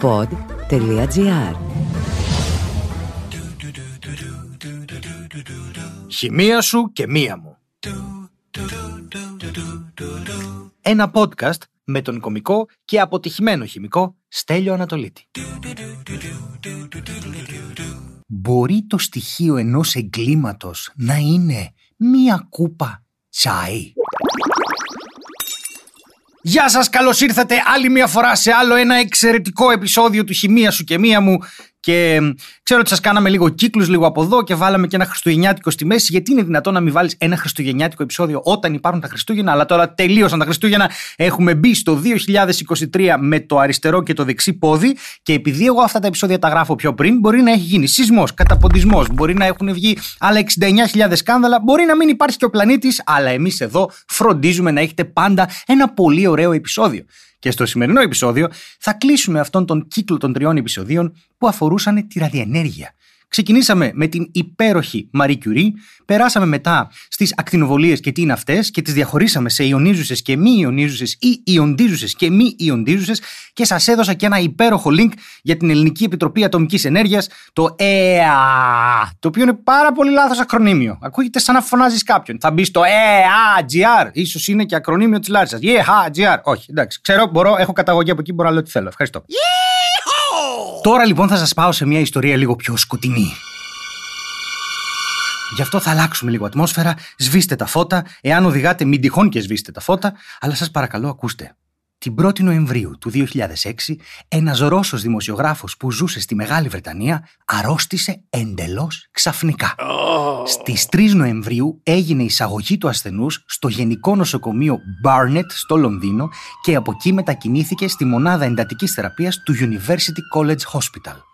pod.gr Χημεία σου και μία μου. Ένα podcast με τον κομικό και αποτυχημένο χημικό Στέλιο Ανατολίτη. Μπορεί το στοιχείο ενός εγκλήματος να είναι μία κούπα τσάι; Γεια σας, καλώς ήρθατε άλλη μια φορά σε άλλο ένα εξαιρετικό επεισόδιο του Χημεία σου και μία μου και ξέρω ότι σας κάναμε λίγο κύκλους, λίγο από εδώ και βάλαμε και ένα Χριστουγεννιάτικο στη μέση. Γιατί είναι δυνατόν να μην βάλεις ένα Χριστουγεννιάτικο επεισόδιο όταν υπάρχουν τα Χριστούγεννα, αλλά τώρα τελείωσαν τα Χριστούγεννα. Έχουμε μπει στο 2023 με το αριστερό και το δεξί πόδι. Και επειδή εγώ αυτά τα επεισόδια τα γράφω πιο πριν, μπορεί να έχει γίνει σεισμός, καταποντισμός, μπορεί να έχουν βγει άλλα 69.000 σκάνδαλα, μπορεί να μην υπάρχει και ο πλανήτης, αλλά εμείς εδώ φροντίζουμε να έχετε πάντα ένα πολύ ωραίο επεισόδιο. Και στο σημερινό επεισόδιο θα κλείσουμε αυτόν τον κύκλο των τριών επεισοδίων που αφορούσαν τη ραδιενέργεια. Ξεκινήσαμε με την υπέροχη Marie Curie, περάσαμε μετά στις ακτινοβολίες και τι είναι αυτές και τις διαχωρίσαμε σε ιονίζουσες και μη ιονίζουσες ή ιοντίζουσες και μη ιοντίζουσες και σας έδωσα και ένα υπέροχο link για την Ελληνική Επιτροπή Ατομικής Ενέργειας, το ΕΑ, το οποίο είναι πάρα πολύ λάθος ακρονίμιο. Ακούγεται σαν να φωνάζεις κάποιον. Θα μπεις στο ΕΑΓR, ίσως είναι και ακρονίμιο της Λάρισας. ΕΑΓR, όχι, εντάξει, ξέρω, μπορώ, έχω καταγωγή από εκεί, μπορώ να λέω τι θέλω. Ευχαριστώ. Τώρα λοιπόν θα σας πάω σε μια ιστορία λίγο πιο σκοτεινή. Γι' αυτό θα αλλάξουμε λίγο ατμόσφαιρα, σβήστε τα φώτα, εάν οδηγάτε μην τυχόν και σβήστε τα φώτα, αλλά σας παρακαλώ ακούστε. Την 1η Νοεμβρίου του 2006, ένας Ρώσος δημοσιογράφος που ζούσε στη Μεγάλη Βρετανία αρρώστησε εντελώς ξαφνικά. Στις 3 Νοεμβρίου έγινε εισαγωγή του ασθενούς στο Γενικό Νοσοκομείο Barnet στο Λονδίνο και από εκεί μετακινήθηκε στη μονάδα εντατικής θεραπείας του University College Hospital.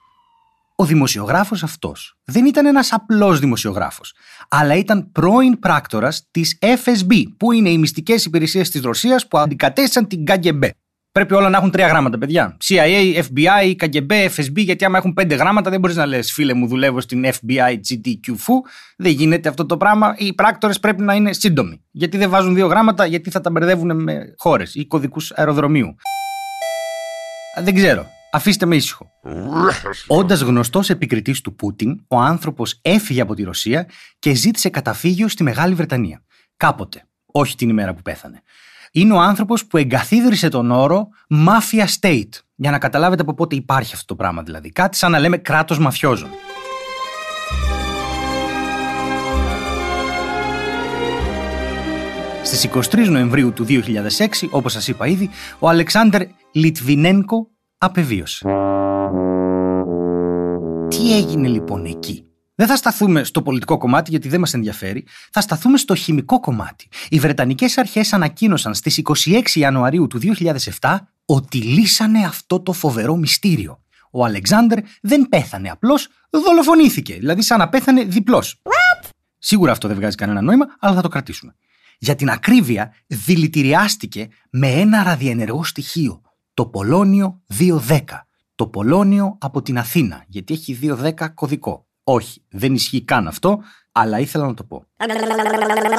Ο δημοσιογράφος αυτός δεν ήταν ένας απλός δημοσιογράφος, αλλά ήταν πρώην πράκτορας της FSB, που είναι οι μυστικές υπηρεσίες της Ρωσίας που αντικατέστησαν την KGB. Πρέπει όλα να έχουν τρία γράμματα, παιδιά. CIA, FBI, KGB, FSB, γιατί άμα έχουν πέντε γράμματα δεν μπορείς να λες, φίλε μου, δουλεύω στην FBI, GTQ, δεν γίνεται αυτό το πράγμα. Οι πράκτορες πρέπει να είναι σύντομοι. Γιατί δεν βάζουν δύο γράμματα, γιατί θα τα μπερδεύουν με χώρες ή κωδικούς αεροδρομίου. Δεν ξέρω. Αφήστε με ήσυχο. Όντας γνωστός επικριτής του Πούτιν, ο άνθρωπος έφυγε από τη Ρωσία και ζήτησε καταφύγιο στη Μεγάλη Βρετανία. Κάποτε, όχι την ημέρα που πέθανε. Είναι ο άνθρωπος που εγκαθίδρυσε τον όρο Mafia State. Για να καταλάβετε από πότε υπάρχει αυτό το πράγμα δηλαδή. Κάτι σαν να λέμε κράτος μαφιόζων. Στις 23 Νοεμβρίου του 2006, όπως σας είπα ήδη, ο Αλεξάνδρ Λιτβινένκο απεβίωσε. Τι έγινε λοιπόν εκεί; Δεν θα σταθούμε στο πολιτικό κομμάτι γιατί δεν μας ενδιαφέρει, θα σταθούμε στο χημικό κομμάτι. Οι Βρετανικές αρχές ανακοίνωσαν στις 26 Ιανουαρίου του 2007 ότι λύσανε αυτό το φοβερό μυστήριο. Ο Αλεξάνδρ δεν πέθανε, απλώς δολοφονήθηκε, δηλαδή σαν να πέθανε διπλώς. Σίγουρα αυτό δεν βγάζει κανένα νόημα, αλλά θα το κρατήσουμε. Για την ακρίβεια, δηλητηριάστηκε με ένα ραδιενεργό στοιχείο, το Πολώνιο 210. Το Πολώνιο από την Αθήνα, γιατί έχει 210 κωδικό. Όχι, δεν ισχύει καν αυτό, αλλά ήθελα να το πω.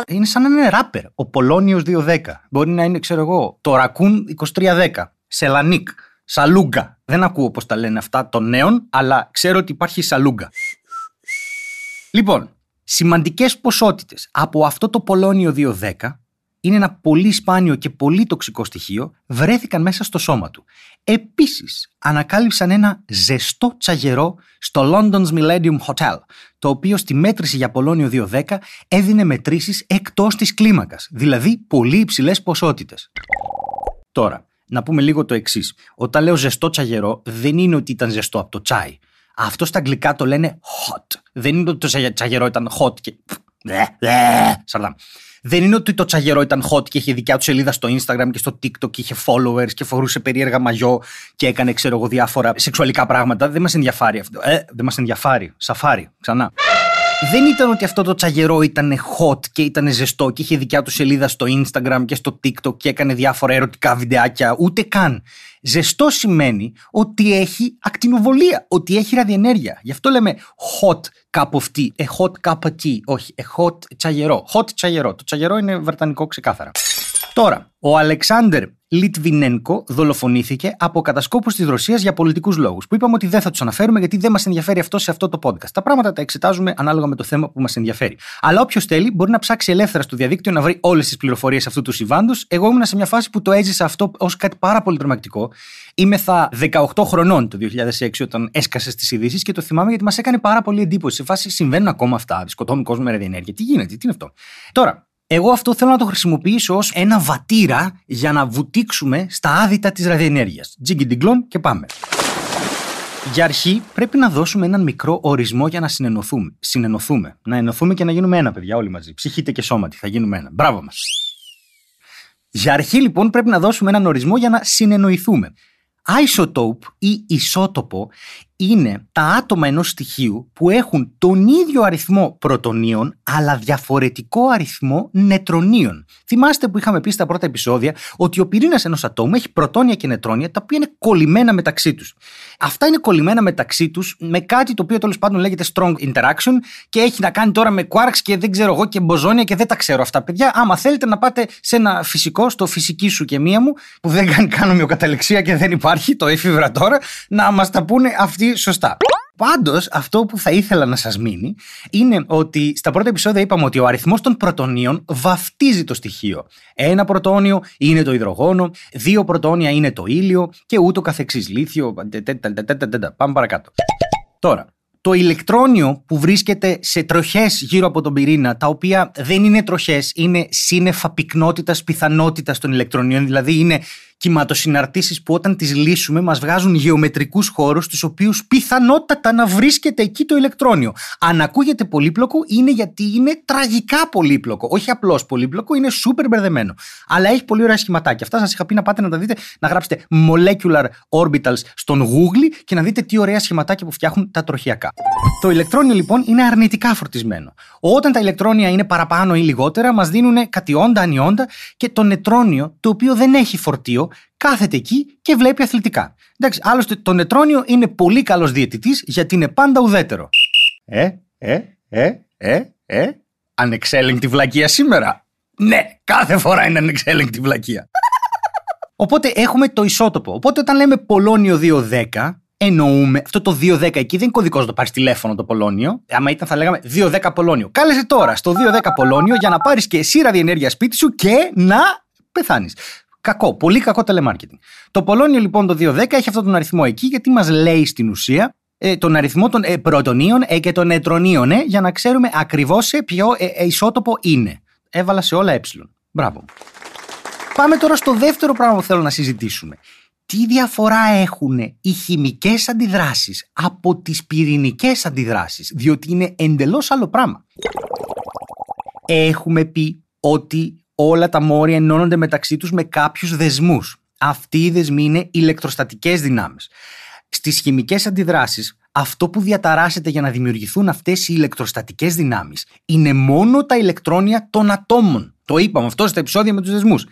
Είναι σαν να είναι ράπερ. Ο Πολώνιος 210. Μπορεί να είναι, ξέρω εγώ, το Ρακούν 2310. Σελανίκ. Σαλούγκα. Δεν ακούω πώς τα λένε αυτά των νέων, αλλά ξέρω ότι υπάρχει σαλούγκα. Λοιπόν, σημαντικές ποσότητες από αυτό το Πολώνιο 210 είναι ένα πολύ σπάνιο και πολύ τοξικό στοιχείο, βρέθηκαν μέσα στο σώμα του. Επίσης, ανακάλυψαν ένα ζεστό τσαγερό στο London's Millennium Hotel, το οποίο στη μέτρηση για Πολώνιο 210 έδινε μετρήσεις εκτός της κλίμακας, δηλαδή πολύ υψηλές ποσότητες. Τώρα, να πούμε λίγο το εξής. Όταν λέω ζεστό τσαγερό, δεν είναι ότι ήταν ζεστό από το τσάι. Αυτό στα αγγλικά το λένε hot. Δεν είναι ότι το τσαγερό ήταν hot και. Σαρδάμ. Δεν είναι ότι το τσαγερό ήταν hot και είχε δικιά του σελίδα στο Instagram και στο TikTok και είχε followers και φορούσε περίεργα μαγιό και έκανε, ξέρω εγώ, διάφορα σεξουαλικά πράγματα. Δεν μας ενδιαφέρει αυτό. Ε, δεν μας ενδιαφέρει. Σαφάρι, ξανά. Δεν ήταν ότι αυτό το τσαγερό ήταν hot και ήταν ζεστό και είχε δικιά του σελίδα στο Instagram και στο TikTok και έκανε διάφορα ερωτικά βιντεάκια. Ούτε καν. Ζεστό σημαίνει ότι έχει ακτινοβολία, ότι έχει ραδιενέργεια. Γι' αυτό λέμε hot cup of tea, a hot cup of tea, όχι, a hot τσαγερό. Hot τσαγερό. Το τσαγερό είναι βρετανικό ξεκάθαρα. Τώρα, ο Αλεξάνδρ Λιτβινένκο δολοφονήθηκε από κατασκόπους της Ρωσίας για πολιτικούς λόγους. Που είπαμε ότι δεν θα τους αναφέρουμε γιατί δεν μας ενδιαφέρει αυτό σε αυτό το podcast. Τα πράγματα τα εξετάζουμε ανάλογα με το θέμα που μας ενδιαφέρει. Αλλά όποιος θέλει μπορεί να ψάξει ελεύθερα στο διαδίκτυο να βρει όλες τις πληροφορίες αυτού του συμβάντος. Εγώ ήμουν σε μια φάση που το έζησα αυτό ως κάτι πάρα πολύ τρομακτικό. Είμαι θα 18 χρονών το 2006 όταν έσκασες στι ειδήσεις και το θυμάμαι γιατί μας έκανε πάρα πολύ εντύπωση. Σε φάση συμβαίνουν ακόμα αυτά. Σκοτώνουν κόσμο με ραδιενέργεια. Τι γίνεται, τι είναι αυτό; Τώρα, εγώ αυτό θέλω να το χρησιμοποιήσω ως ένα βατήρα για να βουτήξουμε στα άδυτα της ραδιενέργειας. Τζιγκιντιγκλόν και πάμε. Για αρχή πρέπει να δώσουμε έναν μικρό ορισμό για να συνενωθούμε. συνενωθούμε. Να ενωθούμε και να γίνουμε ένα, παιδιά, όλοι μαζί. Ψυχείτε και σώματι, θα γίνουμε ένα. Μπράβο μας. Για αρχή λοιπόν πρέπει να δώσουμε έναν ορισμό για να συνεννοηθούμε. Isotope ή ισότοπο είναι τα άτομα ενός στοιχείου που έχουν τον ίδιο αριθμό πρωτονίων αλλά διαφορετικό αριθμό νετρονίων. Θυμάστε που είχαμε πει στα πρώτα επεισόδια ότι ο πυρήνας ενός ατόμου έχει πρωτόνια και νετρόνια τα οποία είναι κολλημένα μεταξύ τους. Αυτά είναι κολλημένα μεταξύ τους με κάτι το οποίο τέλος πάντων λέγεται strong interaction και έχει να κάνει τώρα με quarks και δεν ξέρω εγώ και μποζόνια και δεν τα ξέρω αυτά παιδιά. Άμα θέλετε να πάτε σε ένα φυσικό, στο φυσική σου και μία μου που δεν κάνει καν ομοιοκαταληξία και δεν υπάρχει, το εφήβρα τώρα, να μας τα πούνε αυτοί σωστά. Πάντως, αυτό που θα ήθελα να σας μείνει είναι ότι στα πρώτα επεισόδια είπαμε ότι ο αριθμός των πρωτονίων βαφτίζει το στοιχείο. Ένα πρωτόνιο είναι το υδρογόνο, δύο πρωτόνια είναι το ήλιο και ούτω καθεξής. Λίθιο. Πάμε παρακάτω. Τώρα, το ηλεκτρόνιο που βρίσκεται σε τροχές γύρω από τον πυρήνα, τα οποία δεν είναι τροχές, είναι σύννεφα πυκνότητας, πιθανότητας των ηλεκτρονίων, δηλαδή είναι κυματοσυναρτήσει που όταν τις λύσουμε μας βγάζουν γεωμετρικούς χώρους, στου οποίους πιθανότατα να βρίσκεται εκεί το ηλεκτρόνιο. Αν ακούγεται πολύπλοκο, είναι γιατί είναι τραγικά πολύπλοκο. Όχι απλώς πολύπλοκο, είναι super μπερδεμένο. Αλλά έχει πολύ ωραία σχηματάκια. Αυτά σας είχα πει να πάτε να τα δείτε, να γράψετε molecular orbitals στον Google και να δείτε τι ωραία σχηματάκια που φτιάχνουν τα τροχιακά. Το ηλεκτρόνιο λοιπόν είναι αρνητικά φορτισμένο. Όταν τα ηλεκτρόνια είναι παραπάνω ή λιγότερα, μας δίνουν κατιόντα, ανιόντα και το νετρόνιο, το οποίο δεν έχει φορτίο, κάθεται εκεί και βλέπει αθλητικά. Εντάξει, άλλωστε το νετρόνιο είναι πολύ καλός διαιτητής γιατί είναι πάντα ουδέτερο. Ε, ε, ε, ε, ε, ανεξέλεγκτη βλακεία σήμερα. Ναι, κάθε φορά είναι ανεξέλεγκτη βλακεία. Οπότε έχουμε το ισότοπο. Οπότε όταν λέμε Πολώνιο 210, εννοούμε. Αυτό το 210 εκεί δεν είναι κωδικός να το πάρεις τηλέφωνο το Πολώνιο. Άμα ήταν θα λέγαμε 210 Πολώνιο. Κάλεσε τώρα στο 210 Πολώνιο για να πάρεις και εσύ ραδιενέργεια σπίτι σου και να πεθάνεις. Κακό, πολύ κακό telemarketing. Το Πολώνιο λοιπόν το 210 έχει αυτόν τον αριθμό εκεί γιατί μας λέει στην ουσία ε, τον αριθμό των ε, πρωτονίων ε, και των νετρονίων ε, για να ξέρουμε ακριβώς σε ποιο ε, ε, ισότοπο είναι. Έβαλα σε όλα ε. Μπράβο. Πάμε τώρα στο δεύτερο πράγμα που θέλω να συζητήσουμε. Τι διαφορά έχουν οι χημικές αντιδράσεις από τις πυρηνικές αντιδράσεις, διότι είναι εντελώς άλλο πράγμα. Έχουμε πει ότι όλα τα μόρια ενώνονται μεταξύ τους με κάποιους δεσμούς. Αυτοί οι δεσμοί είναι ηλεκτροστατικές δυνάμεις. Στις χημικές αντιδράσεις, αυτό που διαταράσσεται για να δημιουργηθούν αυτές οι ηλεκτροστατικές δυνάμεις είναι μόνο τα ηλεκτρόνια των ατόμων. Το είπαμε αυτό στα επεισόδια με τους δεσμούς.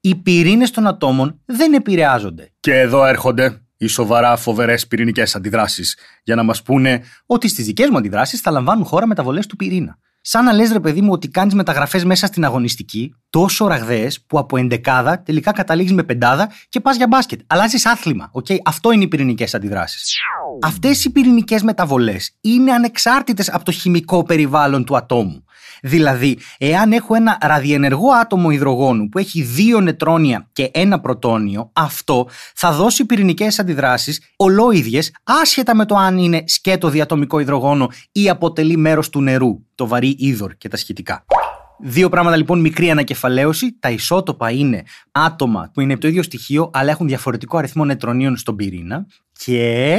Οι πυρήνες των ατόμων δεν επηρεάζονται. Και εδώ έρχονται οι σοβαρά φοβερές πυρηνικές αντιδράσεις για να μας πούνε ότι στις δικές μου αντιδράσεις θα λαμβάνουν χώρα μεταβολές του πυρήνα σαν να λες ρε παιδί μου ότι κάνεις μεταγραφές μέσα στην αγωνιστική τόσο ραγδαίες που από εντεκάδα τελικά καταλήγεις με πεντάδα και πας για μπάσκετ. Αλλάζεις άθλημα. Okay? Αυτό είναι οι πυρηνικές αντιδράσεις. Αυτές οι πυρηνικές μεταβολές είναι ανεξάρτητες από το χημικό περιβάλλον του ατόμου. Δηλαδή, εάν έχω ένα ραδιενεργό άτομο υδρογόνου που έχει δύο νετρόνια και ένα πρωτόνιο, αυτό θα δώσει πυρηνικές αντιδράσεις ολόιδιες, άσχετα με το αν είναι σκέτο διατομικό υδρογόνο ή αποτελεί μέρος του νερού, το βαρύ είδωρ και τα σχετικά. Δύο πράγματα λοιπόν, μικρή ανακεφαλαίωση. Τα ισότοπα είναι άτομα που είναι το ίδιο στοιχείο, αλλά έχουν διαφορετικό αριθμό νετρονίων στον πυρήνα. Και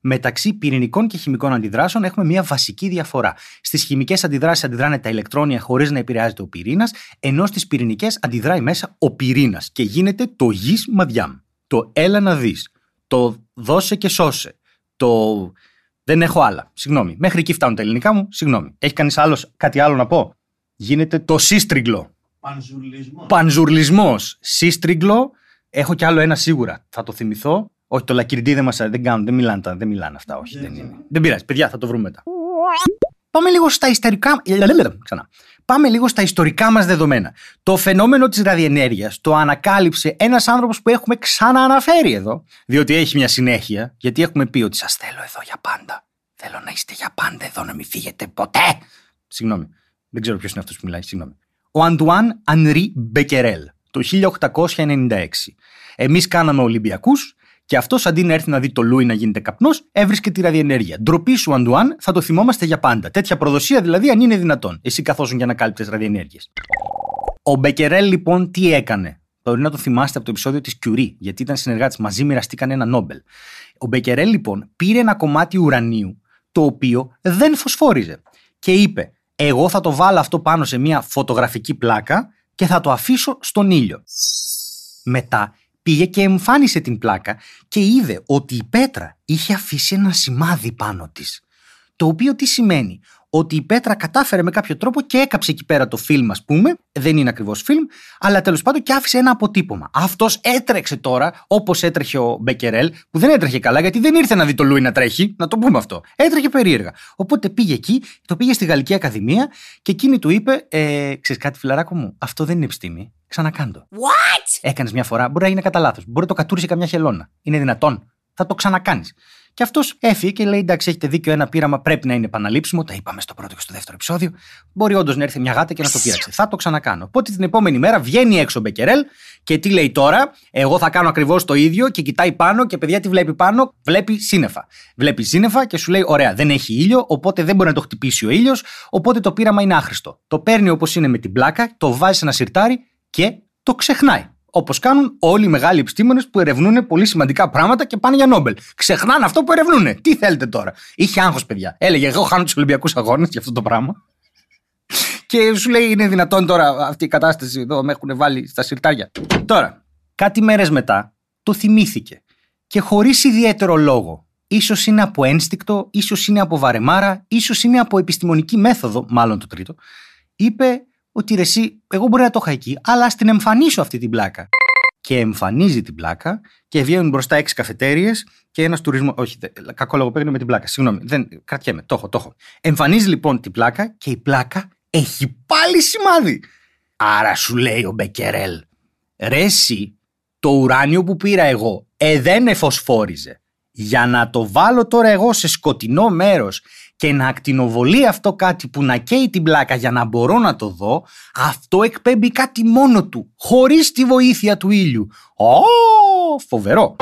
μεταξύ πυρηνικών και χημικών αντιδράσεων έχουμε μια βασική διαφορά. Στις χημικές αντιδράσεις αντιδράνε τα ηλεκτρόνια χωρίς να επηρεάζεται ο πυρήνας, ενώ στις πυρηνικές αντιδράει μέσα ο πυρήνας και γίνεται το γης μαδιάμ. Το έλα να δεις. Το δώσε και σώσε. Το. Δεν έχω άλλα. Συγγνώμη. Μέχρι εκεί φτάνουν τα ελληνικά μου. Συγγνώμη. Έχει κανείς άλλος κάτι άλλο να πω; Γίνεται το σύστριγκλο. Πανζουρλισμός. Πανζουρλισμός. Σύστριγκλο. Έχω κι άλλο ένα σίγουρα. Θα το θυμηθώ. Όχι, το λακυρντή δεν μας δεν κάνουν, δεν μιλάνε, δεν μιλάνε αυτά. Όχι, δεν, είναι. Δεν πειράζει, παιδιά, θα το βρούμε μετά. Πάμε λίγο στα ιστορικά. Ξανά. Πάμε λίγο στα ιστορικά μας δεδομένα. Το φαινόμενο της ραδιενέργειας το ανακάλυψε ένας άνθρωπος που έχουμε ξανααναφέρει εδώ, διότι έχει μια συνέχεια, γιατί έχουμε πει ότι σας θέλω εδώ για πάντα. Θέλω να είστε για πάντα εδώ, να μην φύγετε ποτέ. Συγγνώμη. Δεν ξέρω ποιος είναι αυτός που μιλάει. Συγγνώμη. Ο Αντουάν Ανρί Μπεκερέλ το 1896. Εμείς κάναμε Ολυμπιακούς και αυτός αντί να έρθει να δει το Λούι να γίνεται καπνός, έβρισκε τη ραδιενέργεια. Ντροπή σου, Αντουάν, θα το θυμόμαστε για πάντα. Τέτοια προδοσία δηλαδή, αν είναι δυνατόν. Εσύ καθόσουν για να κάλυψε ραδιενέργειες. Ο Μπεκερέλ λοιπόν τι έκανε; Μπορεί να το θυμάστε από το επεισόδιο της Κιουρί, γιατί ήταν συνεργάτης μαζί, μοιραστήκαν ένα Νόμπελ. Ο Μπεκερέλ λοιπόν πήρε ένα κομμάτι ουρανίου το οποίο δεν φωσφόριζε και είπε: Εγώ θα το βάλω αυτό πάνω σε μια φωτογραφική πλάκα και θα το αφήσω στον ήλιο. Μετά πήγε και εμφάνισε την πλάκα και είδε ότι η πέτρα είχε αφήσει ένα σημάδι πάνω της. Το οποίο τι σημαίνει, ότι η Πέτρα κατάφερε με κάποιο τρόπο και έκαψε εκεί πέρα το φιλμ, ας πούμε. Δεν είναι ακριβώς φιλμ, αλλά τέλος πάντων και άφησε ένα αποτύπωμα. Αυτός έτρεξε τώρα, όπως έτρεχε ο Μπεκερέλ, που δεν έτρεχε καλά, γιατί δεν ήρθε να δει το Λούι να τρέχει, να το πούμε αυτό. Έτρεχε περίεργα. Οπότε πήγε εκεί, το πήγε στη Γαλλική Ακαδημία και εκείνη του είπε: ε, Ξέρεις κάτι, φιλαράκο μου, αυτό δεν είναι επιστήμη. Ξανακάντο. What? Έκανες μια φορά, μπορεί να είναι κατά λάθος. Μπορεί να το κατούρισε καμιά χελώνα. Είναι δυνατόν. Θα το ξανακάνεις. Και αυτός έφυγε και λέει: Εντάξει, έχετε δίκιο, ένα πείραμα πρέπει να είναι επαναλήψιμο. Τα είπαμε στο πρώτο και στο δεύτερο επεισόδιο. Μπορεί όντως να έρθει μια γάτα και να το πείραξε. θα το ξανακάνω. Οπότε την επόμενη μέρα βγαίνει έξω ο Μπεκερέλ και τι λέει τώρα: Εγώ θα κάνω ακριβώς το ίδιο και κοιτάει πάνω και παιδιά τι βλέπει πάνω, βλέπει σύννεφα. Βλέπει σύννεφα και σου λέει: Ωραία, δεν έχει ήλιο, οπότε δεν μπορεί να το χτυπήσει ο ήλιος, οπότε το πείραμα είναι άχρηστο. Το παίρνει όπως είναι με την πλάκα, το βάζει σε ένα σιρτάρι και το ξεχνάει. Όπως κάνουν όλοι οι μεγάλοι επιστήμονες που ερευνούν πολύ σημαντικά πράγματα και πάνε για Νόμπελ. Ξεχνάνε αυτό που ερευνούν. Τι θέλετε τώρα; Είχε άγχος, παιδιά. Έλεγε: Εγώ χάνω τους Ολυμπιακούς Αγώνες για αυτό το πράγμα. Και σου λέει: Είναι δυνατόν τώρα αυτή η κατάσταση εδώ με έχουν βάλει στα συρτάρια. Τώρα, κάτι μέρες μετά το θυμήθηκε. Και χωρίς ιδιαίτερο λόγο. σω είναι από ένστικτο, ίσως είναι από βαρεμάρα, ίσως είναι από επιστημονική μέθοδο, μάλλον το τρίτο. Είπε: ότι ρε, εσύ, εγώ μπορεί να το είχα εκεί, αλλά ας την εμφανίσω αυτή την πλάκα. Και εμφανίζει την πλάκα και βγαίνουν μπροστά έξι καφετέρειε και ένας τουρισμό. Όχι, κακό λογοπαίγνιο με την πλάκα. Συγγνώμη, δεν κρατιέμαι. Το έχω, το έχω. Εμφανίζει λοιπόν την πλάκα και η πλάκα έχει πάλι σημάδι. Άρα σου λέει ο Μπεκερέλ, ρε εσύ, το ουράνιο που πήρα εγώ, ε δεν εφοσφόριζε. Για να το βάλω τώρα εγώ σε σκοτεινό μέρος και να ακτινοβολεί αυτό κάτι που να καίει την πλάκα για να μπορώ να το δω, αυτό εκπέμπει κάτι μόνο του, χωρίς τη βοήθεια του ήλιου. Ω, φοβερό!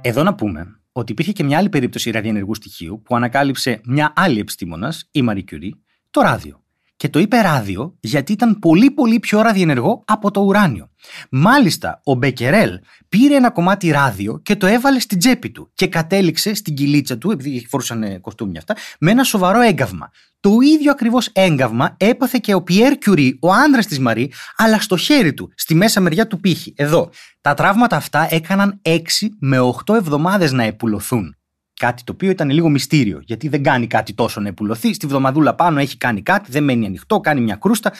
Εδώ να πούμε ότι υπήρχε και μια άλλη περίπτωση ραδιενεργού στοιχείου που ανακάλυψε μια άλλη επιστήμονας, η Marie Curie, το ράδιο και το είπε ράδιο γιατί ήταν πολύ πολύ πιο ραδιενεργό από το ουράνιο. Μάλιστα, ο Μπεκερέλ πήρε ένα κομμάτι ράδιο και το έβαλε στην τσέπη του και κατέληξε στην κυλίτσα του, επειδή φορούσαν κοστούμια αυτά, με ένα σοβαρό έγκαυμα. Το ίδιο ακριβώς έγκαυμα έπαθε και ο Πιέρ Κιουρί, ο άντρας της Μαρή, αλλά στο χέρι του, στη μέσα μεριά του πύχη, εδώ. Τα τραύματα αυτά έκαναν 6 με 8 εβδομάδες να επουλωθούν. Κάτι το οποίο ήταν λίγο μυστήριο, γιατί δεν κάνει κάτι τόσο να επουλωθεί. Στη βδομαδούλα πάνω έχει κάνει κάτι, δεν μένει ανοιχτό, κάνει μια κρούστα.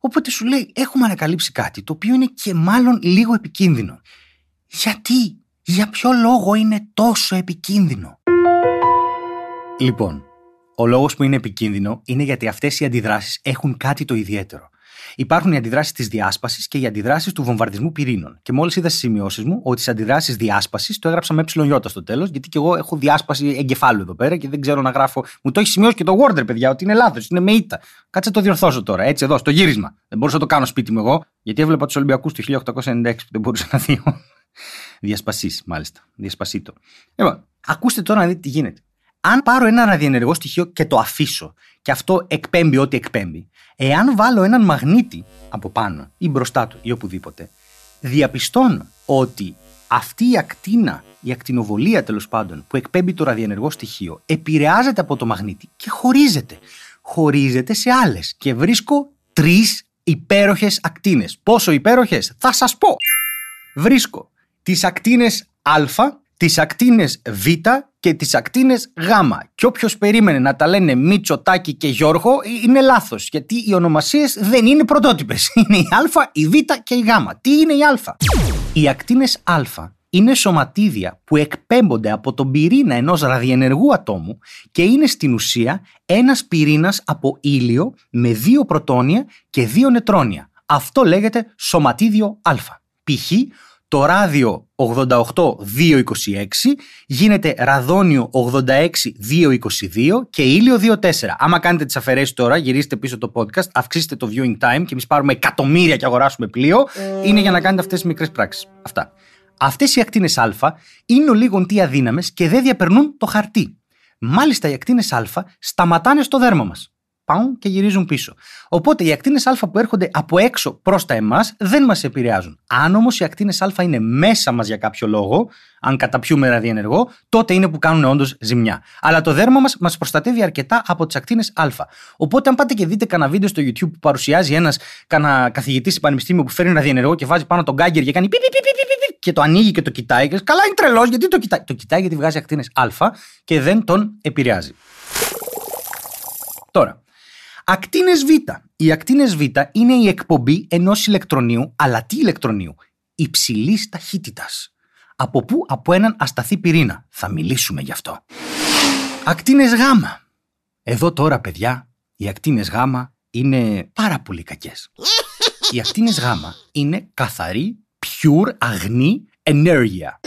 Οπότε σου λέει: Έχουμε ανακαλύψει κάτι το οποίο είναι και μάλλον λίγο επικίνδυνο. Γιατί, για ποιο λόγο είναι τόσο επικίνδυνο; Λοιπόν, ο λόγος που είναι επικίνδυνο είναι γιατί αυτές οι αντιδράσεις έχουν κάτι το ιδιαίτερο. Υπάρχουν οι αντιδράσεις της διάσπασης και οι αντιδράσεις του βομβαρδισμού πυρήνων. Και μόλις είδα στι σημειώσεις μου ότι τι αντιδράσεις διάσπασης το έγραψα με ε στο τέλος, γιατί και εγώ έχω διάσπαση εγκεφάλου εδώ πέρα και δεν ξέρω να γράφω. Μου το έχει σημειώσει και το Word, παιδιά, ότι είναι λάθος, είναι με ήττα. Κάτσε το διορθώσω τώρα, έτσι εδώ, στο γύρισμα. Δεν μπορούσα να το κάνω σπίτι μου εγώ, γιατί έβλεπα τους Ολυμπιακούς του 1896 που δεν μπορούσα να δει. Διασπασί, μάλιστα. Διασπασίτο. Λοιπόν, ακούστε τώρα να δείτε τι γίνεται. Αν πάρω ένα ραδιενεργό στοιχείο και το αφήσω, και αυτό εκπέμπει ό,τι εκπέμπει, εάν βάλω έναν μαγνήτη από πάνω ή μπροστά του ή οπουδήποτε, διαπιστώνω ότι αυτή η ακτίνα, η ακτινοβολία τέλος πάντων που εκπέμπει το ραδιενεργό στοιχείο, επηρεάζεται από το μαγνήτη και χωρίζεται. Χωρίζεται σε άλλες. Και βρίσκω τρεις υπέροχες ακτίνες. Πόσο υπέροχες, θα σας πω. Βρίσκω τις ακτίνες Α, τις ακτίνες Β και τις ακτίνες Γ. Και όποιος περίμενε να τα λένε Μίτσο, Τάκη και Γιώργο είναι λάθος. Γιατί οι ονομασίες δεν είναι πρωτότυπες. Είναι η Α, η Β και η Γ. Τι είναι η Α; Οι ακτίνες Α είναι σωματίδια που εκπέμπονται από τον πυρήνα ενός ραδιενεργού ατόμου και είναι στην ουσία ένας πυρήνας από ήλιο με δύο πρωτόνια και δύο νετρόνια. Αυτό λέγεται σωματίδιο α. Π.χ. το ράδιο 88-226 γίνεται ραδόνιο 86-222 και ήλιο 2-4. Άμα κάνετε τις αφαιρέσεις τώρα, γυρίστε πίσω το podcast, αυξήστε το viewing time και εμείς πάρουμε εκατομμύρια και αγοράσουμε πλοίο, είναι για να κάνετε αυτές τις μικρές πράξεις. Αυτά. Αυτές οι ακτίνες α είναι ο λίγον τι αδύναμες και δεν διαπερνούν το χαρτί. Μάλιστα οι ακτίνες α σταματάνε στο δέρμα μας πάνε και γυρίζουν πίσω. Οπότε οι ακτίνες Α που έρχονται από έξω προς τα εμάς δεν μας επηρεάζουν. Αν όμως οι ακτίνες Α είναι μέσα μας για κάποιο λόγο, αν καταπιούμε ραδιενεργό, τότε είναι που κάνουν όντως ζημιά. Αλλά το δέρμα μας μας προστατεύει αρκετά από τις ακτίνες Α. Οπότε, αν πάτε και δείτε κανένα βίντεο στο YouTube που παρουσιάζει ένας καθηγητής σε πανεπιστήμιο που φέρνει ραδιενεργό και βάζει πάνω τον γκάγκερ και κάνει πι, πι, πι, πι, και το ανοίγει και το κοιτάει. Και καλά, είναι τρελός, γιατί το κοιτάει; Το κοιτάει γιατί βγάζει ακτίνες Α και δεν τον επηρεάζει. Τώρα, Ακτίνες Β. Οι ακτίνες Β είναι η εκπομπή ενός ηλεκτρονίου, αλλά τι ηλεκτρονίου, υψηλής ταχύτητας. Από πού, από έναν ασταθή πυρήνα. Θα μιλήσουμε γι' αυτό. Ακτίνες Γ. Εδώ τώρα, παιδιά, οι ακτίνες Γ είναι πάρα πολύ κακές. Οι ακτίνες Γ είναι καθαρή, pure, αγνή ενέργεια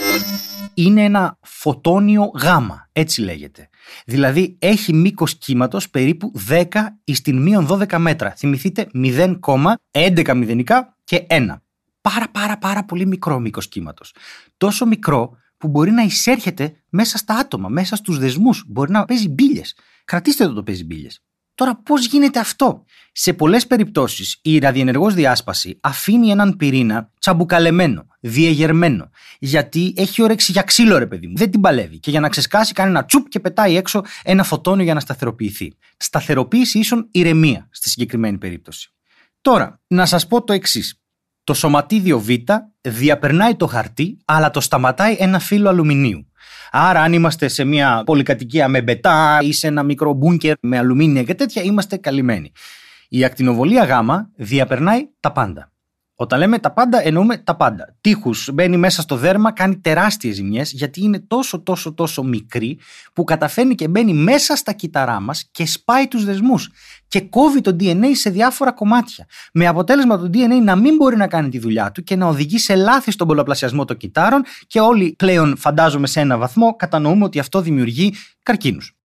είναι ένα φωτόνιο γάμα, έτσι λέγεται. Δηλαδή έχει μήκος κύματος περίπου 10 εις την μείον 12 μέτρα. Θυμηθείτε 0,11 μηδενικά και 1. Πάρα πάρα πάρα πολύ μικρό μήκος κύματος. Τόσο μικρό που μπορεί να εισέρχεται μέσα στα άτομα, μέσα στους δεσμούς. Μπορεί να παίζει μπύλε. Κρατήστε το το παίζει μπύλε. Τώρα πώς γίνεται αυτό; Σε πολλές περιπτώσεις η ραδιενεργός διάσπαση αφήνει έναν πυρήνα τσαμπουκαλεμένο, διεγερμένο, γιατί έχει όρεξη για ξύλο ρε παιδί μου, δεν την παλεύει και για να ξεσκάσει κάνει ένα τσουπ και πετάει έξω ένα φωτόνιο για να σταθεροποιηθεί. Σταθεροποίηση ίσον ηρεμία στη συγκεκριμένη περίπτωση. Τώρα, να σας πω το εξής. Το σωματίδιο Β διαπερνάει το χαρτί, αλλά το σταματάει ένα φύλλο αλουμινίου. Άρα, αν είμαστε σε μια πολυκατοικία με μπετά ή σε ένα μικρό μπούνκερ με αλουμίνια και τέτοια, είμαστε καλυμμένοι. Η ακτινοβολία Γ διαπερνάει τα πάντα. Όταν λέμε τα πάντα, εννοούμε τα πάντα. Τείχους μπαίνει μέσα στο δέρμα, κάνει τεράστιες ζημιές, γιατί είναι τόσο τόσο τόσο μικρή, που καταφέρνει και μπαίνει μέσα στα κύτταρά μας και σπάει τους δεσμούς. Και κόβει το DNA σε διάφορα κομμάτια. Με αποτέλεσμα το DNA να μην μπορεί να κάνει τη δουλειά του και να οδηγεί σε λάθη στον πολλαπλασιασμό των κυτάρων, και όλοι πλέον, φαντάζομαι, σε ένα βαθμό κατανοούμε ότι αυτό δημιουργεί καρκίνους.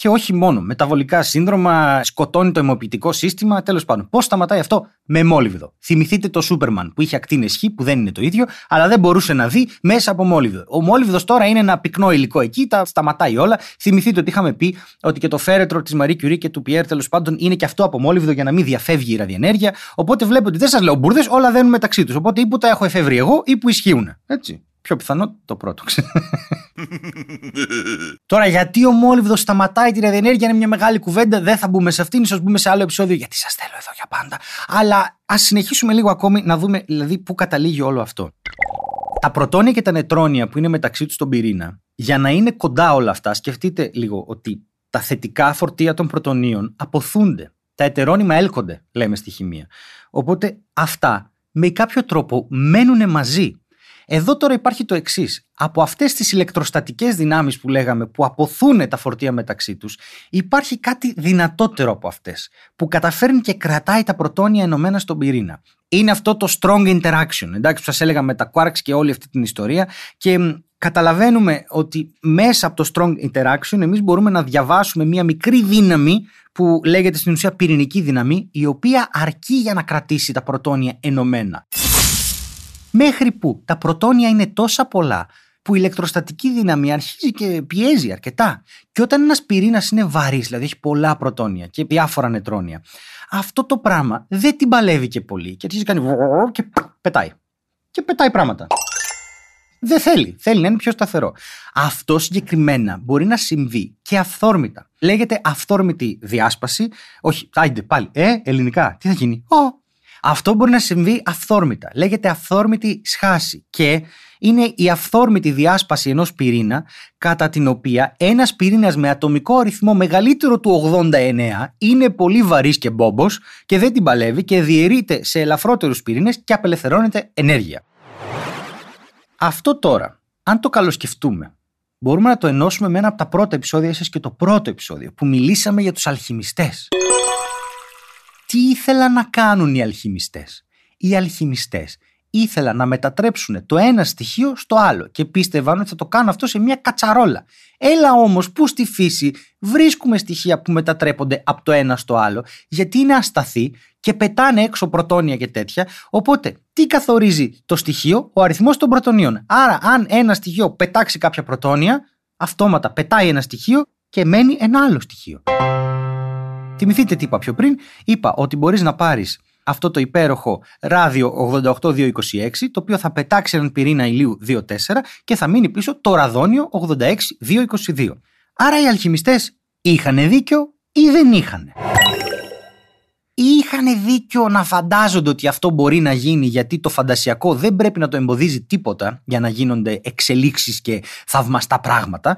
Και όχι μόνο. Μεταβολικά σύνδρομα, σκοτώνει το αιμοποιητικό σύστημα. Τέλος πάντων, πώς σταματάει αυτό; Με μόλιβδο. Θυμηθείτε το Σούπερμαν που είχε ακτίνες χ, που δεν είναι το ίδιο, αλλά δεν μπορούσε να δει μέσα από μόλιβδο. Ο μόλιβδο τώρα είναι ένα πυκνό υλικό εκεί, τα σταματάει όλα. Θυμηθείτε ότι είχαμε πει ότι και το φέρετρο της Μαρή Κιουρί και του Πιέρ τέλος πάντων είναι και αυτό από μόλιβδο για να μην διαφεύγει η ραδιενέργεια. Οπότε βλέπετε ότι δεν σας λέω μπουρδες, όλα δένουν μεταξύ τους. Οπότε ή που τα έχω εφεύρει εγώ ή που ισχύουν. Έτσι. Πιο πιθανό το πρώτο. Τώρα, γιατί ο Μόλιβδο σταματάει τη ραδιενέργεια είναι μια μεγάλη κουβέντα. Δεν θα μπούμε σε αυτήν, ίσως μπούμε σε άλλο επεισόδιο, γιατί σας θέλω εδώ για πάντα. Αλλά ας συνεχίσουμε λίγο ακόμη να δούμε δηλαδή πού καταλήγει όλο αυτό. Τα πρωτόνια και τα νετρόνια που είναι μεταξύ τους στον πυρήνα, για να είναι κοντά όλα αυτά, σκεφτείτε λίγο ότι τα θετικά φορτία των πρωτονίων αποθούνται. Τα ετερόνυμα έλκονται, λέμε στη χημεία. Οπότε αυτά με κάποιο τρόπο μένουν μαζί. Εδώ τώρα υπάρχει το εξής. Από αυτές τις ηλεκτροστατικές δυνάμεις που λέγαμε, που αποθούν τα φορτία μεταξύ τους, υπάρχει κάτι δυνατότερο από αυτές, που καταφέρνει και κρατάει τα πρωτόνια ενωμένα στον πυρήνα. Είναι αυτό το strong interaction, εντάξει, που σας έλεγα με τα quarks και όλη αυτή την ιστορία. Και καταλαβαίνουμε ότι μέσα από το strong interaction εμείς μπορούμε να διαβάσουμε μια μικρή δύναμη που λέγεται στην ουσία πυρηνική δύναμη, η οποία αρκεί για να κρατήσει τα πρωτόνια ενωμένα. Μέχρι που τα πρωτόνια είναι τόσα πολλά που η ηλεκτροστατική δύναμη αρχίζει και πιέζει αρκετά. Και όταν ένας πυρήνας είναι βαρύς, δηλαδή έχει πολλά πρωτόνια και διάφορα νετρόνια, αυτό το πράγμα δεν την παλεύει και πολύ και αρχίζει κάνει και πετάει. Και πετάει πράγματα. Δεν θέλει. Θέλει να είναι πιο σταθερό. Αυτό συγκεκριμένα μπορεί να συμβεί και αυθόρμητα. Λέγεται αυθόρμητη διάσπαση. Όχι, άιντε πάλι. Ε, ελληνικά. Τι θα γίνει; Ω, αυτό μπορεί να συμβεί αυθόρμητα. Λέγεται αυθόρμητη σχάση και είναι η αυθόρμητη διάσπαση ενός πυρήνα κατά την οποία ένας πυρήνας με ατομικό αριθμό μεγαλύτερο του 89 είναι πολύ βαρύς και μπόμπος και δεν την παλεύει και διαιρείται σε ελαφρότερους πυρήνες και απελευθερώνεται ενέργεια. Αυτό τώρα, αν το καλοσκεφτούμε, μπορούμε να το ενώσουμε με ένα από τα πρώτα επεισόδια, ίσως και το πρώτο επεισόδιο, που μιλήσαμε για τους αλχημιστές. Τι ήθελαν να κάνουν οι αλχημιστές; Οι αλχημιστές ήθελαν να μετατρέψουν το ένα στοιχείο στο άλλο και πίστευαν ότι θα το κάνουν αυτό σε μια κατσαρόλα. Έλα όμως που στη φύση βρίσκουμε στοιχεία που μετατρέπονται από το ένα στο άλλο γιατί είναι ασταθή και πετάνε έξω πρωτόνια και τέτοια. Οπότε τι καθορίζει το στοιχείο, ο αριθμός των πρωτονίων. Άρα αν ένα στοιχείο πετάξει κάποια πρωτόνια, αυτόματα πετάει ένα στοιχείο και μένει ένα άλλο στοιχείο. Θυμηθείτε τι είπα πιο πριν. Είπα ότι μπορείς να πάρεις αυτό το υπέροχο ράδιο 88226, το οποίο θα πετάξει έναν πυρήνα ηλίου 2-4 και θα μείνει πίσω το ραδόνιο 86222. Άρα οι αλχημιστές είχαν δίκιο ή δεν είχαν. Είχαν δίκιο να φαντάζονται ότι αυτό μπορεί να γίνει γιατί το φαντασιακό δεν πρέπει να το εμποδίζει τίποτα για να γίνονται εξελίξεις και θαυμαστά πράγματα.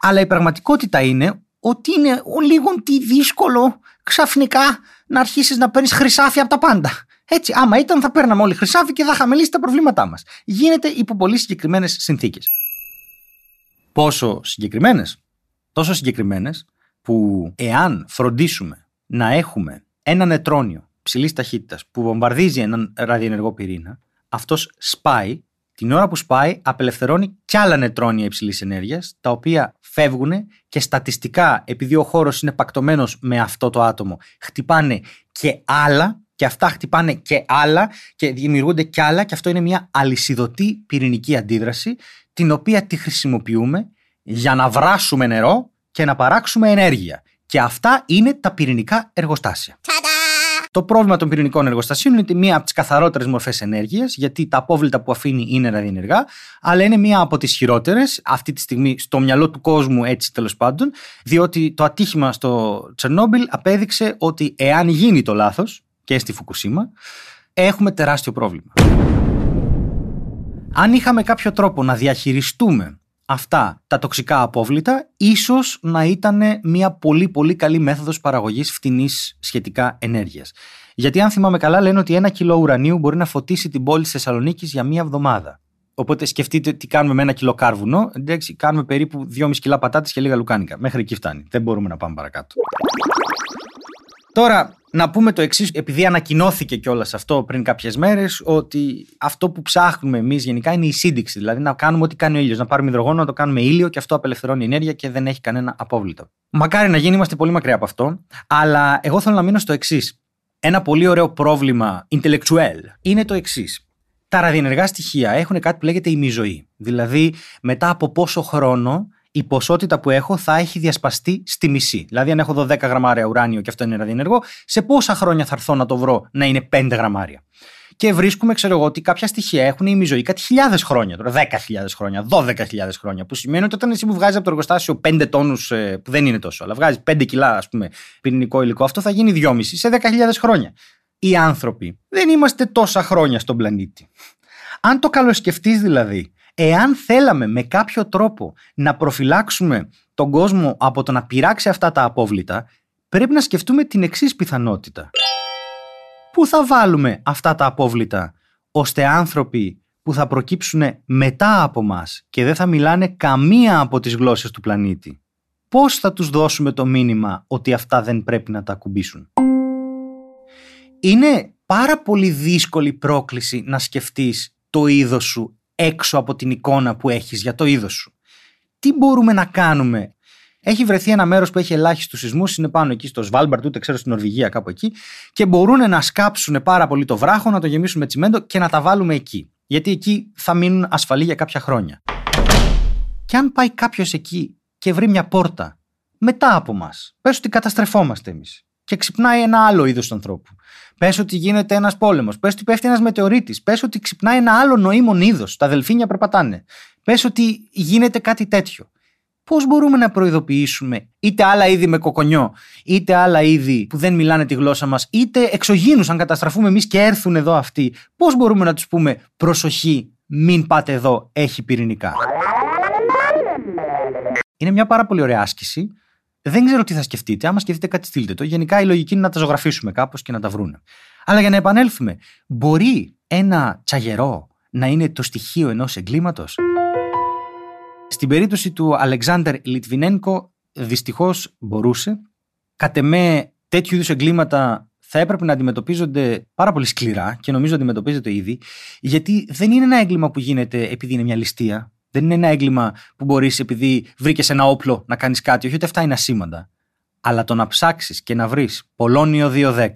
Αλλά η πραγματικότητα είναι ότι είναι λίγο τι δύσκολο ξαφνικά να αρχίσεις να παίρνεις χρυσάφι από τα πάντα. Έτσι, άμα ήταν, θα παίρναμε όλοι χρυσάφι και θα είχαμε λύσει τα προβλήματά μας. Γίνεται υπό πολύ συγκεκριμένες συνθήκες. Πόσο συγκεκριμένες, τόσο συγκεκριμένες που εάν φροντίσουμε να έχουμε ένα νετρόνιο ψηλής ταχύτητας που βομβαρδίζει έναν ραδιενεργό πυρήνα, αυτός σπάει. Την ώρα που σπάει, απελευθερώνει κι άλλα νετρόνια υψηλής ενέργειας, τα οποία φεύγουν και στατιστικά, επειδή ο χώρος είναι πακτωμένος με αυτό το άτομο, χτυπάνε και άλλα και αυτά χτυπάνε και άλλα και δημιουργούνται και άλλα και αυτό είναι μια αλυσιδωτή πυρηνική αντίδραση την οποία τη χρησιμοποιούμε για να βράσουμε νερό και να παράξουμε ενέργεια. Και αυτά είναι τα πυρηνικά εργοστάσια. Το πρόβλημα των πυρηνικών εργοστασίων είναι ότι μία από τις καθαρότερες μορφές ενέργειας, γιατί τα απόβλητα που αφήνει είναι ραδιενεργά, αλλά είναι μία από τις χειρότερες αυτή τη στιγμή στο μυαλό του κόσμου, έτσι τέλος πάντων, διότι το ατύχημα στο Τσερνόμπιλ απέδειξε ότι εάν γίνει το λάθος, και στη Φουκουσίμα, έχουμε τεράστιο πρόβλημα. Αν είχαμε κάποιο τρόπο να διαχειριστούμε αυτά τα τοξικά απόβλητα, ίσως να ήταν μια πολύ πολύ καλή μέθοδος παραγωγής φτηνής σχετικά ενέργειας. Γιατί αν θυμάμαι καλά λένε ότι ένα κιλό ουρανίου μπορεί να φωτίσει την πόλη της Θεσσαλονίκης για μία εβδομάδα. Οπότε σκεφτείτε τι κάνουμε με ένα κιλό κάρβουνο. Εντάξει, κάνουμε περίπου 2,5 κιλά πατάτες και λίγα λουκάνικα. Μέχρι εκεί φτάνει. Δεν μπορούμε να πάμε παρακάτω. Τώρα, να πούμε το εξής, επειδή ανακοινώθηκε κιόλας αυτό πριν κάποιες μέρες, ότι αυτό που ψάχνουμε εμείς γενικά είναι η σύνδεξη. Δηλαδή να κάνουμε ό,τι κάνει ο ήλιος. Να πάρουμε υδρογόνο, να το κάνουμε ήλιο και αυτό απελευθερώνει ενέργεια και δεν έχει κανένα απόβλητο. Μακάρι να γίνει, είμαστε πολύ μακριά από αυτό. Αλλά εγώ θέλω να μείνω στο εξής. Ένα πολύ ωραίο πρόβλημα intellectual είναι το εξής. Τα ραδιενεργά στοιχεία έχουν κάτι που λέγεται ημιζωή. Δηλαδή, μετά από πόσο χρόνο η ποσότητα που έχω θα έχει διασπαστεί στη μισή. Δηλαδή, αν έχω 12 γραμμάρια ουράνιο και αυτό είναι ραδιενεργό, σε πόσα χρόνια θα έρθω να το βρω να είναι 5 γραμμάρια; Και βρίσκουμε, ξέρω εγώ, ότι κάποια στοιχεία έχουν ημιζωή κάτι χιλιάδες χρόνια τώρα. 10.000 χρόνια, 12.000 χρόνια. Που σημαίνει ότι όταν εσύ μου βγάζει από το εργοστάσιο 5 τόνους, ε, που δεν είναι τόσο, αλλά βγάζει 5 κιλά, ας πούμε, πυρηνικό υλικό, αυτό θα γίνει 2,5 σε 10.000 χρόνια. Οι άνθρωποι δεν είμαστε τόσα χρόνια στον πλανήτη. Αν το καλοσκεφτείς δηλαδή, Εάν θέλαμε με κάποιο τρόπο να προφυλάξουμε τον κόσμο από το να πειράξει αυτά τα απόβλητα, πρέπει να σκεφτούμε την εξής πιθανότητα. Πού θα βάλουμε αυτά τα απόβλητα ώστε άνθρωποι που θα προκύψουν μετά από μας και δεν θα μιλάνε καμία από τις γλώσσες του πλανήτη, πώς θα τους δώσουμε το μήνυμα ότι αυτά δεν πρέπει να τα ακουμπήσουν; Είναι πάρα πολύ δύσκολη πρόκληση να σκεφτείς το είδος σου έξω από την εικόνα που έχεις για το είδος σου. Τι μπορούμε να κάνουμε; Έχει βρεθεί ένα μέρος που έχει ελάχιστους σεισμούς, είναι πάνω εκεί στο Σβάλμπαρτ, ούτε ξέρω στην Νορβηγία, κάπου εκεί, και μπορούν να σκάψουν πάρα πολύ το βράχο, να το γεμίσουν με τσιμέντο και να τα βάλουμε εκεί. Γιατί εκεί θα μείνουν ασφαλή για κάποια χρόνια. Και αν πάει κάποιος εκεί και βρει μια πόρτα μετά από μας, πες ότι καταστρεφόμαστε εμείς και ξυπνάει ένα άλλο είδος ανθρώπου. Πες ότι γίνεται ένας πόλεμος. Πες ότι πέφτει ένας μετεωρίτης. Πες ότι ξυπνάει ένα άλλο νοήμων είδος. Τα δελφίνια περπατάνε. Πες ότι γίνεται κάτι τέτοιο. Πώς μπορούμε να προειδοποιήσουμε είτε άλλα είδη με κοκονιό, είτε άλλα είδη που δεν μιλάνε τη γλώσσα μας, είτε εξωγήνους, αν καταστραφούμε εμείς και έρθουν εδώ αυτοί. Πώς μπορούμε να τους πούμε προσοχή, μην πάτε εδώ, έχει πυρηνικά. Είναι μια πάρα πολύ ωραία άσκηση δεν ξέρω τι θα σκεφτείτε. Άμα σκεφτείτε κάτι, στείλτε το. Γενικά η λογική είναι να τα ζωγραφίσουμε κάπως και να τα βρούνε. Αλλά για να επανέλθουμε, μπορεί ένα τσαγερό να είναι το στοιχείο ενός εγκλήματος; Στην περίπτωση του Αλεξάνδρ Λιτβινένκο δυστυχώς μπορούσε. Κατ' εμέ τέτοιου είδους εγκλήματα θα έπρεπε να αντιμετωπίζονται πάρα πολύ σκληρά και νομίζω αντιμετωπίζεται ήδη, γιατί δεν είναι ένα έγκλημα που γίνεται επειδή είναι μια ληστεία. Δεν είναι ένα έγκλημα που μπορείς επειδή βρήκες ένα όπλο να κάνεις κάτι, όχι ότι αυτά είναι ασήμαντα. Αλλά το να ψάξεις και να βρεις Πολώνιο 210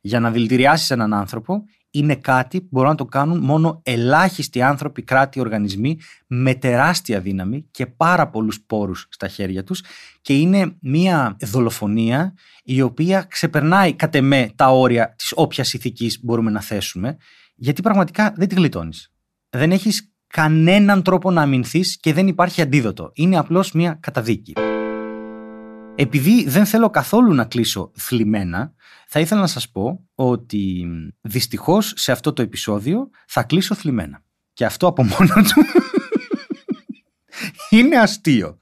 για να δηλητηριάσεις έναν άνθρωπο είναι κάτι που μπορούν να το κάνουν μόνο ελάχιστοι άνθρωποι, κράτη, οργανισμοί με τεράστια δύναμη και πάρα πολλούς πόρους στα χέρια τους και είναι μια δολοφονία η οποία ξεπερνάει κατ' εμέ τα όρια της όποιας ηθικής μπορούμε να θέσουμε γιατί πραγματικά δεν τη γλιτώνεις. Δεν έχεις κανέναν τρόπο να αμυνθείς και δεν υπάρχει αντίδοτο. Είναι απλώς μια καταδίκη. Επειδή δεν θέλω καθόλου να κλείσω θλιμμένα, θα ήθελα να σας πω ότι δυστυχώς σε αυτό το επεισόδιο θα κλείσω θλιμμένα. Και αυτό από μόνο του είναι αστείο.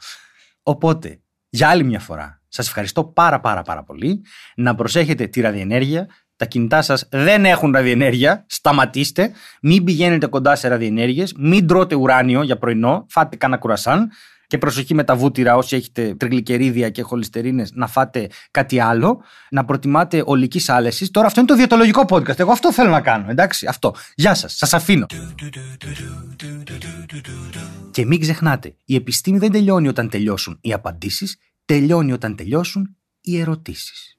Οπότε, για άλλη μια φορά, σας ευχαριστώ πάρα πάρα πάρα πολύ. Να προσέχετε τη ραδιενέργεια. Τα κινητά σας δεν έχουν ραδιενέργεια. Σταματήστε. Μην πηγαίνετε κοντά σε ραδιενέργειες. Μην τρώτε ουράνιο για πρωινό. Φάτε κανένα κουρασάν. Και προσοχή με τα βούτυρα, όσοι έχετε τριγλικερίδια και χολυστερίνες, να φάτε κάτι άλλο. Να προτιμάτε ολική άλεση. Τώρα αυτό είναι το διατολογικό podcast. Εγώ αυτό θέλω να κάνω. Εντάξει, αυτό. Γεια σας. Σας αφήνω. Και μην ξεχνάτε, η επιστήμη δεν τελειώνει όταν τελειώσουν οι απαντήσεις, τελειώνει όταν τελειώσουν οι ερωτήσεις.